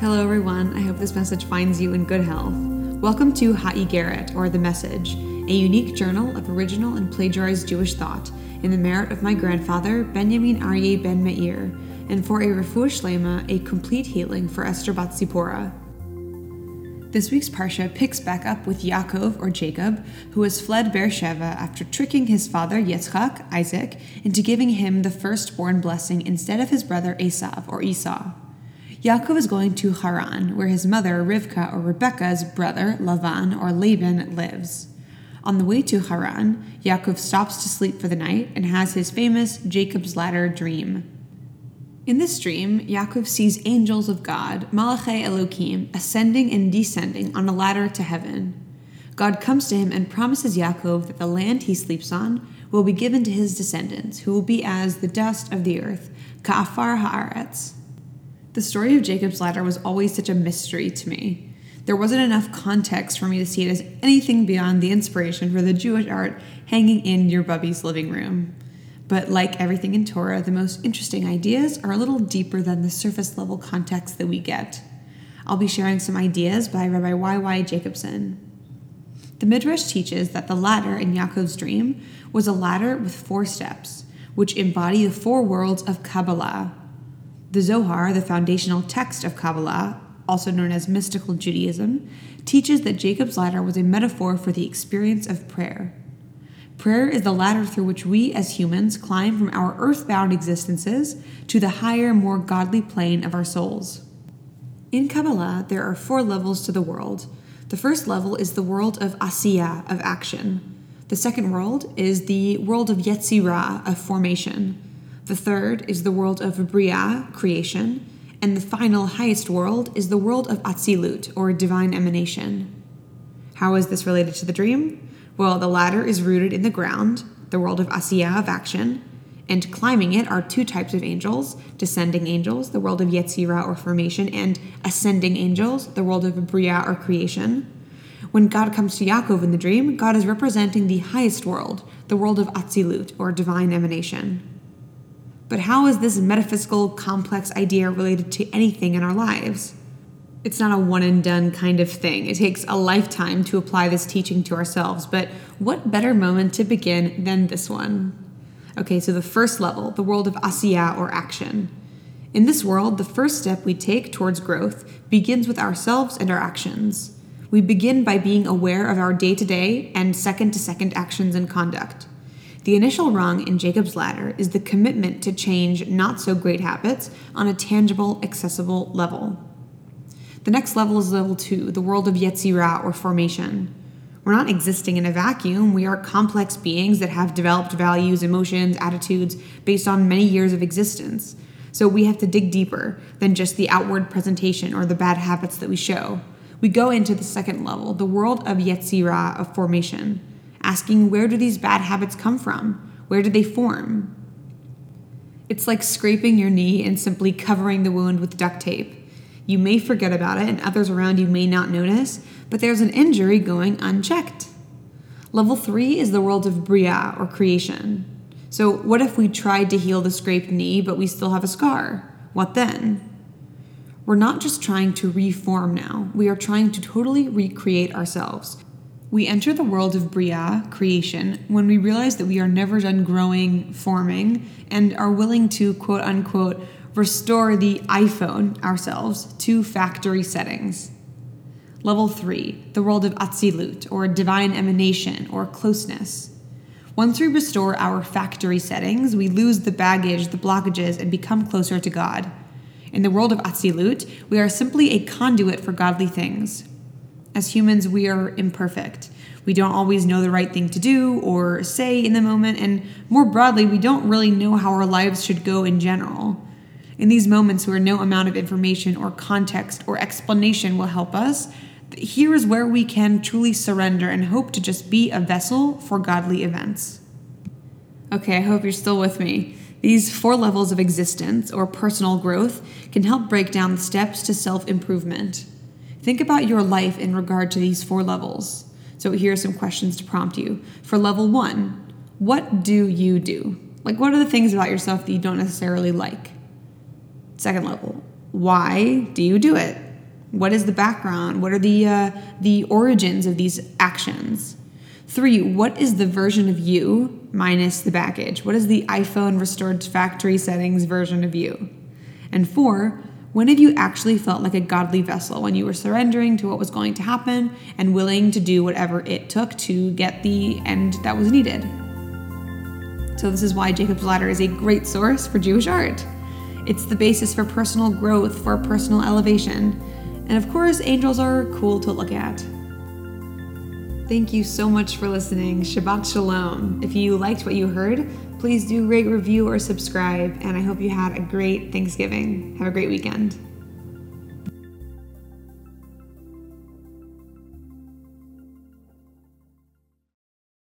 Hello, everyone. I hope this message finds you in good health. Welcome to Ha'igeret, or The Message, a unique journal of original and plagiarized Jewish thought in the merit of my grandfather, Benjamin Aryeh ben Meir, and for a refuah shlema, a complete healing for Esther Bat Zipporah. This week's Parsha picks back up with Yaakov, or Jacob, who has fled Beersheba after tricking his father Yitzchak, Isaac, into giving him the firstborn blessing instead of his brother Esav, or Esau. Yaakov is going to Haran, where his mother, Rivka, or Rebekah's brother, Lavan, or Laban, lives. On the way to Haran, Yaakov stops to sleep for the night and has his famous Jacob's Ladder dream. In this dream, Yaakov sees angels of God, Malachei Elohim, ascending and descending on a ladder to heaven. God comes to him and promises Yaakov that the land he sleeps on will be given to his descendants, who will be as the dust of the earth, ka'afar haaretz. The story of Jacob's ladder was always such a mystery to me. There wasn't enough context for me to see it as anything beyond the inspiration for the Jewish art hanging in your bubby's living room. But like everything in Torah, the most interesting ideas are a little deeper than the surface level context that we get. I'll be sharing some ideas by Rabbi Y.Y. Jacobson. The Midrash teaches that the ladder in Yaakov's dream was a ladder with four steps, which embody the four worlds of Kabbalah. The Zohar, the foundational text of Kabbalah, also known as mystical Judaism, teaches that Jacob's ladder was a metaphor for the experience of prayer. Prayer is the ladder through which we as humans climb from our earthbound existences to the higher, more godly plane of our souls. In Kabbalah, there are four levels to the world. The first level is the world of Asiya, of action. The second world is the world of Yetzirah, of formation. The third is the world of Bria, creation. And the final, highest world is the world of Atzilut, or divine emanation. How is this related to the dream? Well, the ladder is rooted in the ground, the world of Asiya, of action, and climbing it are two types of angels descending angels, the world of Yetzirah or formation, and ascending angels, the world of Bria or creation. When God comes to Yaakov in the dream, God is representing the highest world, the world of Atzilut or divine emanation. But how is this metaphysical, complex idea related to anything in our lives? it's not a one and done kind of thing. It takes a lifetime to apply this teaching to ourselves, but what better moment to begin than this one? Okay, so the first level, the world of asiya or action. In this world, the first step we take towards growth begins with ourselves and our actions. We begin by being aware of our day to day and second to second actions and conduct. The initial rung in Jacob's ladder is the commitment to change not so great habits on a tangible, accessible level. The next level is level two, the world of Yetzirah or formation. We're not existing in a vacuum. We are complex beings that have developed values, emotions, attitudes based on many years of existence. So we have to dig deeper than just the outward presentation or the bad habits that we show. We go into the second level, the world of Yetzirah, of formation, asking where do these bad habits come from? Where do they form? It's like scraping your knee and simply covering the wound with duct tape. You may forget about it, and others around you may not notice, but there's an injury going unchecked. Level three is the world of Bria, or creation. So, what if we tried to heal the scraped knee, but we still have a scar? What then? We're not just trying to reform now, we are trying to totally recreate ourselves. We enter the world of Bria, creation, when we realize that we are never done growing, forming, and are willing to quote unquote restore the iPhone ourselves to factory settings. Level 3, the world of Atzilut, or divine emanation, or closeness. Once we restore our factory settings, we lose the baggage, the blockages, and become closer to God. In the world of Atzilut, we are simply a conduit for godly things. As humans, we are imperfect. We don't always know the right thing to do or say in the moment, and more broadly, we don't really know how our lives should go in general. In these moments where no amount of information or context or explanation will help us, here is where we can truly surrender and hope to just be a vessel for godly events. Okay, I hope you're still with me. These four levels of existence or personal growth can help break down the steps to self improvement. Think about your life in regard to these four levels. So, here are some questions to prompt you. For level one, what do you do? Like, what are the things about yourself that you don't necessarily like? Second level, why do you do it? What is the background? What are the uh, the origins of these actions? Three, what is the version of you minus the baggage? What is the iPhone restored to factory settings version of you? And four, when have you actually felt like a godly vessel when you were surrendering to what was going to happen and willing to do whatever it took to get the end that was needed? So, this is why Jacob's Ladder is a great source for Jewish art. It's the basis for personal growth, for personal elevation. And of course, angels are cool to look at. Thank you so much for listening. Shabbat Shalom. If you liked what you heard, please do rate, review, or subscribe. And I hope you had a great Thanksgiving. Have a great weekend.